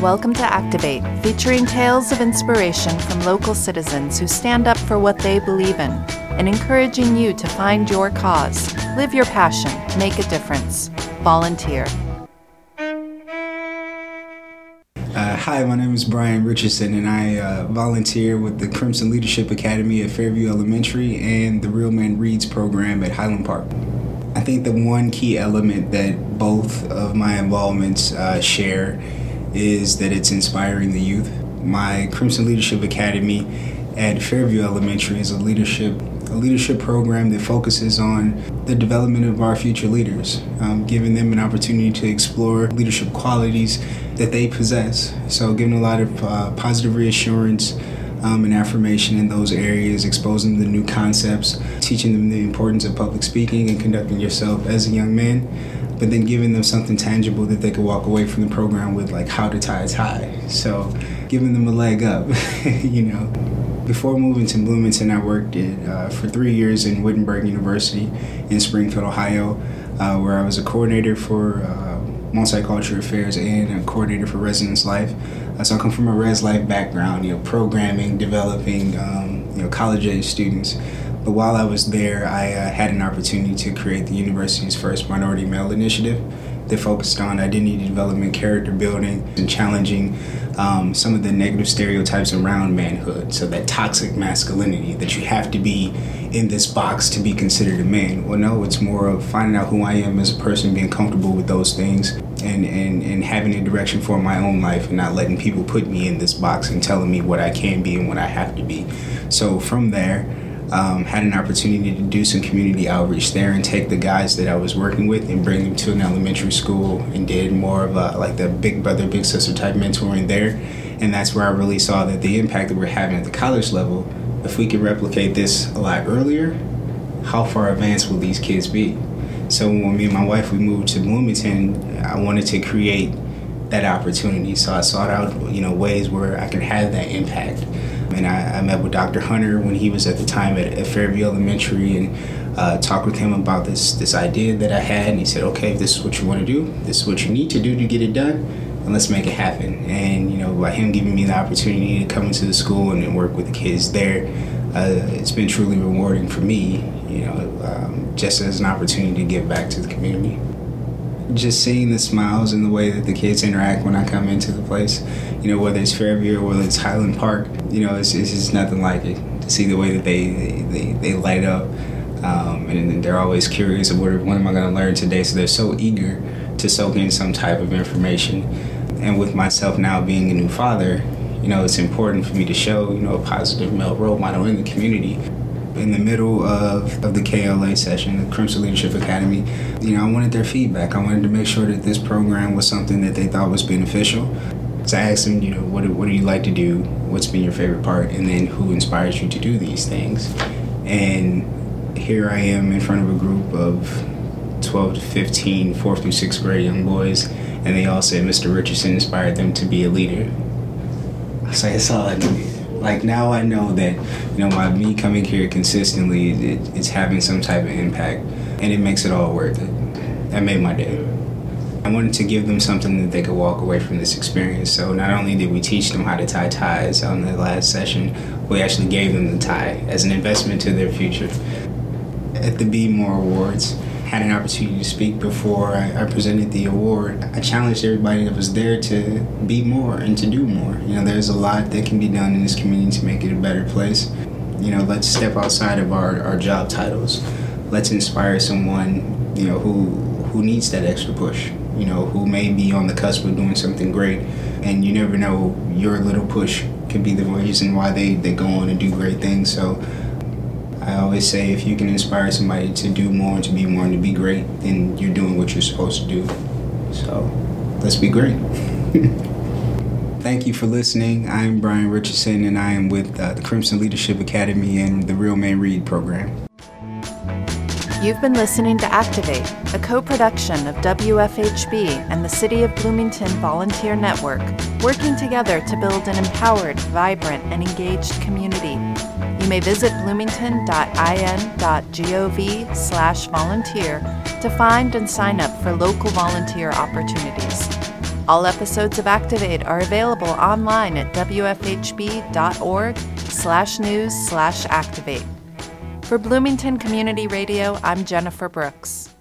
Welcome to Activate, featuring tales of inspiration from local citizens who stand up for what they believe in and encouraging you to find your cause, live your passion, make a difference. Volunteer. Hi, my name is Brian Richardson, and I uh, volunteer with the Krimson Leadership Academy at Fairview Elementary and the Real Man Reads program at Highland Park. I think the one key element that both of my involvements uh, share is that it's inspiring the youth. My Krimson Leadership Academy at Fairview Elementary is a leadership a leadership program that focuses on the development of our future leaders, um, giving them an opportunity to explore leadership qualities that they possess. So, giving a lot of uh, positive reassurance um, and affirmation in those areas, exposing them to new concepts, teaching them the importance of public speaking and conducting yourself as a young man but then giving them something tangible that they could walk away from the program with, like how to tie a tie. So giving them a leg up, you know. Before moving to Bloomington, I worked at, uh, for three years in Wittenberg University in Springfield, Ohio, uh, where I was a coordinator for uh, multicultural affairs and a coordinator for residence life. Uh, so I come from a res life background, you know, programming, developing, um, you know, college age students. But while I was there, I uh, had an opportunity to create the university's first minority male initiative that focused on identity development, character building, and challenging um, some of the negative stereotypes around manhood. So, that toxic masculinity that you have to be in this box to be considered a man. Well, no, it's more of finding out who I am as a person, being comfortable with those things, and, and, and having a direction for my own life, and not letting people put me in this box and telling me what I can be and what I have to be. So, from there, um, had an opportunity to do some community outreach there and take the guys that I was working with and bring them to an elementary school and did more of a like the big brother, big sister type mentoring there. And that's where I really saw that the impact that we're having at the college level, if we could replicate this a lot earlier, how far advanced will these kids be? So when me and my wife we moved to Bloomington, I wanted to create that opportunity. So I sought out, you know, ways where I could have that impact. And I, I met with Dr. Hunter when he was at the time at, at Fairview Elementary and uh, talked with him about this this idea that I had. And he said, okay, if this is what you want to do, this is what you need to do to get it done, and let's make it happen. And, you know, by him giving me the opportunity to come into the school and, work with the kids there, uh, it's been truly rewarding for me, you know, um, just as an opportunity to give back to the community just seeing the smiles and the way that the kids interact when I come into the place, you know, whether it's Fairview or whether it's Highland Park, you know, it's, it's just nothing like it to see the way that they they, they light up. Um, and they're always curious of what, what am I going to learn today. So they're so eager to soak in some type of information. And with myself now being a new father, you know, it's important for me to show, you know, a positive male role model in the community in the middle of, of the KLA session, the Krimson Leadership Academy, you know, I wanted their feedback. I wanted to make sure that this program was something that they thought was beneficial. So I asked them, you know, what, what do you like to do? What's been your favorite part? And then who inspires you to do these things? And here I am in front of a group of 12 to 15, 4th through 6th grade young boys, and they all said Mr. Richardson inspired them to be a leader. I was like, that's all I needed. Like now I know that you know my me coming here consistently, it, it's having some type of impact, and it makes it all worth it. That made my day. I wanted to give them something that they could walk away from this experience. So not only did we teach them how to tie ties on the last session, we actually gave them the tie as an investment to their future. At the Be More Awards, had an opportunity to speak before I, I, presented the award, I challenged everybody that was there to be more and to do more. You know, there's a lot that can be done in this community to make it a better place. You know, let's step outside of our, our job titles. Let's inspire someone, you know, who who needs that extra push. You know, who may be on the cusp of doing something great, and you never know your little push could be the reason why they, they go on and do great things. So I always say if you can inspire somebody to do more and to be more and to be great, then you're doing what you're supposed to do. So let's be great. Thank you for listening. I'm Brian Richardson, and I am with uh, the Krimson Leadership Academy and the Real Man Read program. You've been listening to Activate, a co production of WFHB and the City of Bloomington Volunteer Network, working together to build an empowered, vibrant, and engaged community. You may visit bloomington.in.gov slash volunteer to find and sign up for local volunteer opportunities. All episodes of Activate are available online at wfhb.org slash news slash activate. For Bloomington Community Radio, I'm Jennifer Brooks.